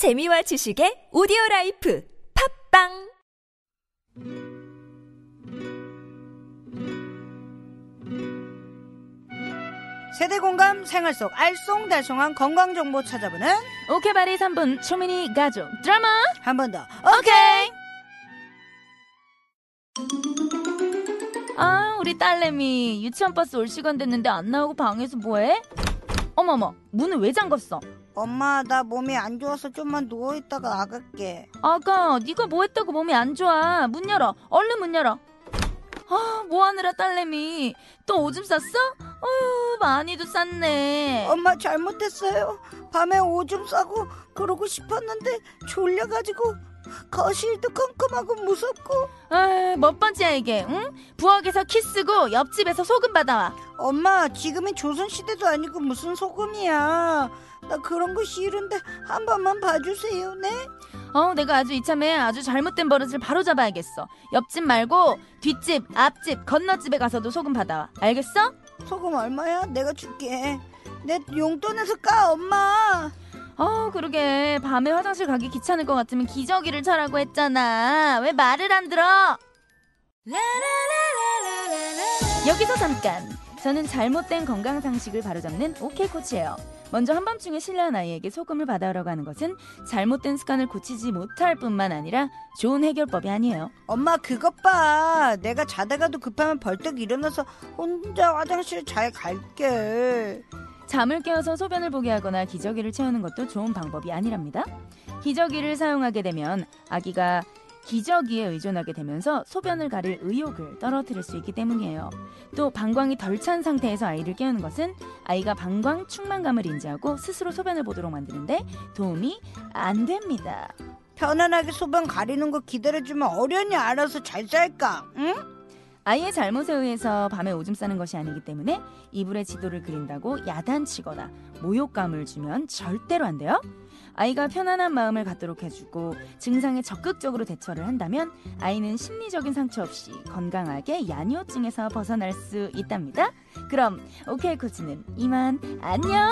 재미와 지식의 오디오 life 팟빵 세대 공감 생활 속 알쏭달쏭한 건강 정보 찾아보는 오케바리 3분 초미니 가족 드라마 한 번 더. 오케이 아 우리 딸내미 유치원 버스 올 시간 됐는데 안 나오고 방에서 뭐해? 어머머 문을 왜 잠갔어? 엄마 나 몸이 안 좋아서 좀만 누워 있다가 나갈게. 아가 네가 뭐 했다고 몸이 안 좋아 문 열어 얼른 문 열어 아 뭐하느라 딸내미 또 오줌 쌌어? 어휴 많이도 쌌네 엄마 잘못했어요. 밤에 오줌 싸고 그러고 싶었는데 졸려가지고 거실도 컴컴하고 무섭고 아몇 번째야 이게 응? 부엌에서 키스고 옆집에서 소금 받아와 엄마 지금이 조선시대도 아니고 무슨 소금이야. 나 그런 거 싫은데 한 번만 봐주세요 네? 어, 내가 아주 이참에 아주 잘못된 버릇을 바로 잡아야겠어. 옆집 말고 뒷집, 앞집, 건너집에 가서도 소금 받아와. 알겠어? 소금 얼마야? 내가 줄게. 내 용돈에서 까 엄마. 어, 그러게. 밤에 화장실 가기 귀찮을 것 같으면 기저귀를 차라고 했잖아. 왜 말을 안 들어? 여기서 잠깐. 저는 잘못된 건강 상식을 바로잡는 오케이 코치예요. 먼저 한밤중에 실내한 아이에게 소금을 받아오라고 하는 것은 잘못된 습관을 고치지 못할 뿐만 아니라 좋은 해결법이 아니에요. 엄마 그것 봐. 내가 자다가도 급하면 벌떡 일어나서 혼자 화장실 잘 갈게. 잠을 깨어서 소변을 보게 하거나 기저귀를 채우는 것도 좋은 방법이 아니랍니다. 기저귀를 사용하게 되면 아기가 기저귀에 의존하게 되면서 소변을 가릴 의욕을 떨어뜨릴 수 있기 때문이에요. 또 방광이 덜 찬 상태에서 아이를 깨우는 것은 아이가 방광 충만감을 인지하고 스스로 소변을 보도록 만드는데 도움이 안 됩니다. 편안하게 소변 가리는 거 기다려주면 어련히 알아서 잘 쌀까? 응? 아이의 잘못에 의해서 밤에 오줌 싸는 것이 아니기 때문에 이불에 지도를 그린다고 야단치거나 모욕감을 주면 절대로 안 돼요. 아이가 편안한 마음을 갖도록 해주고 증상에 적극적으로 대처를 한다면 아이는 심리적인 상처 없이 건강하게 야뇨증에서 벗어날 수 있답니다. 그럼 오케이 코치는 이만 안녕.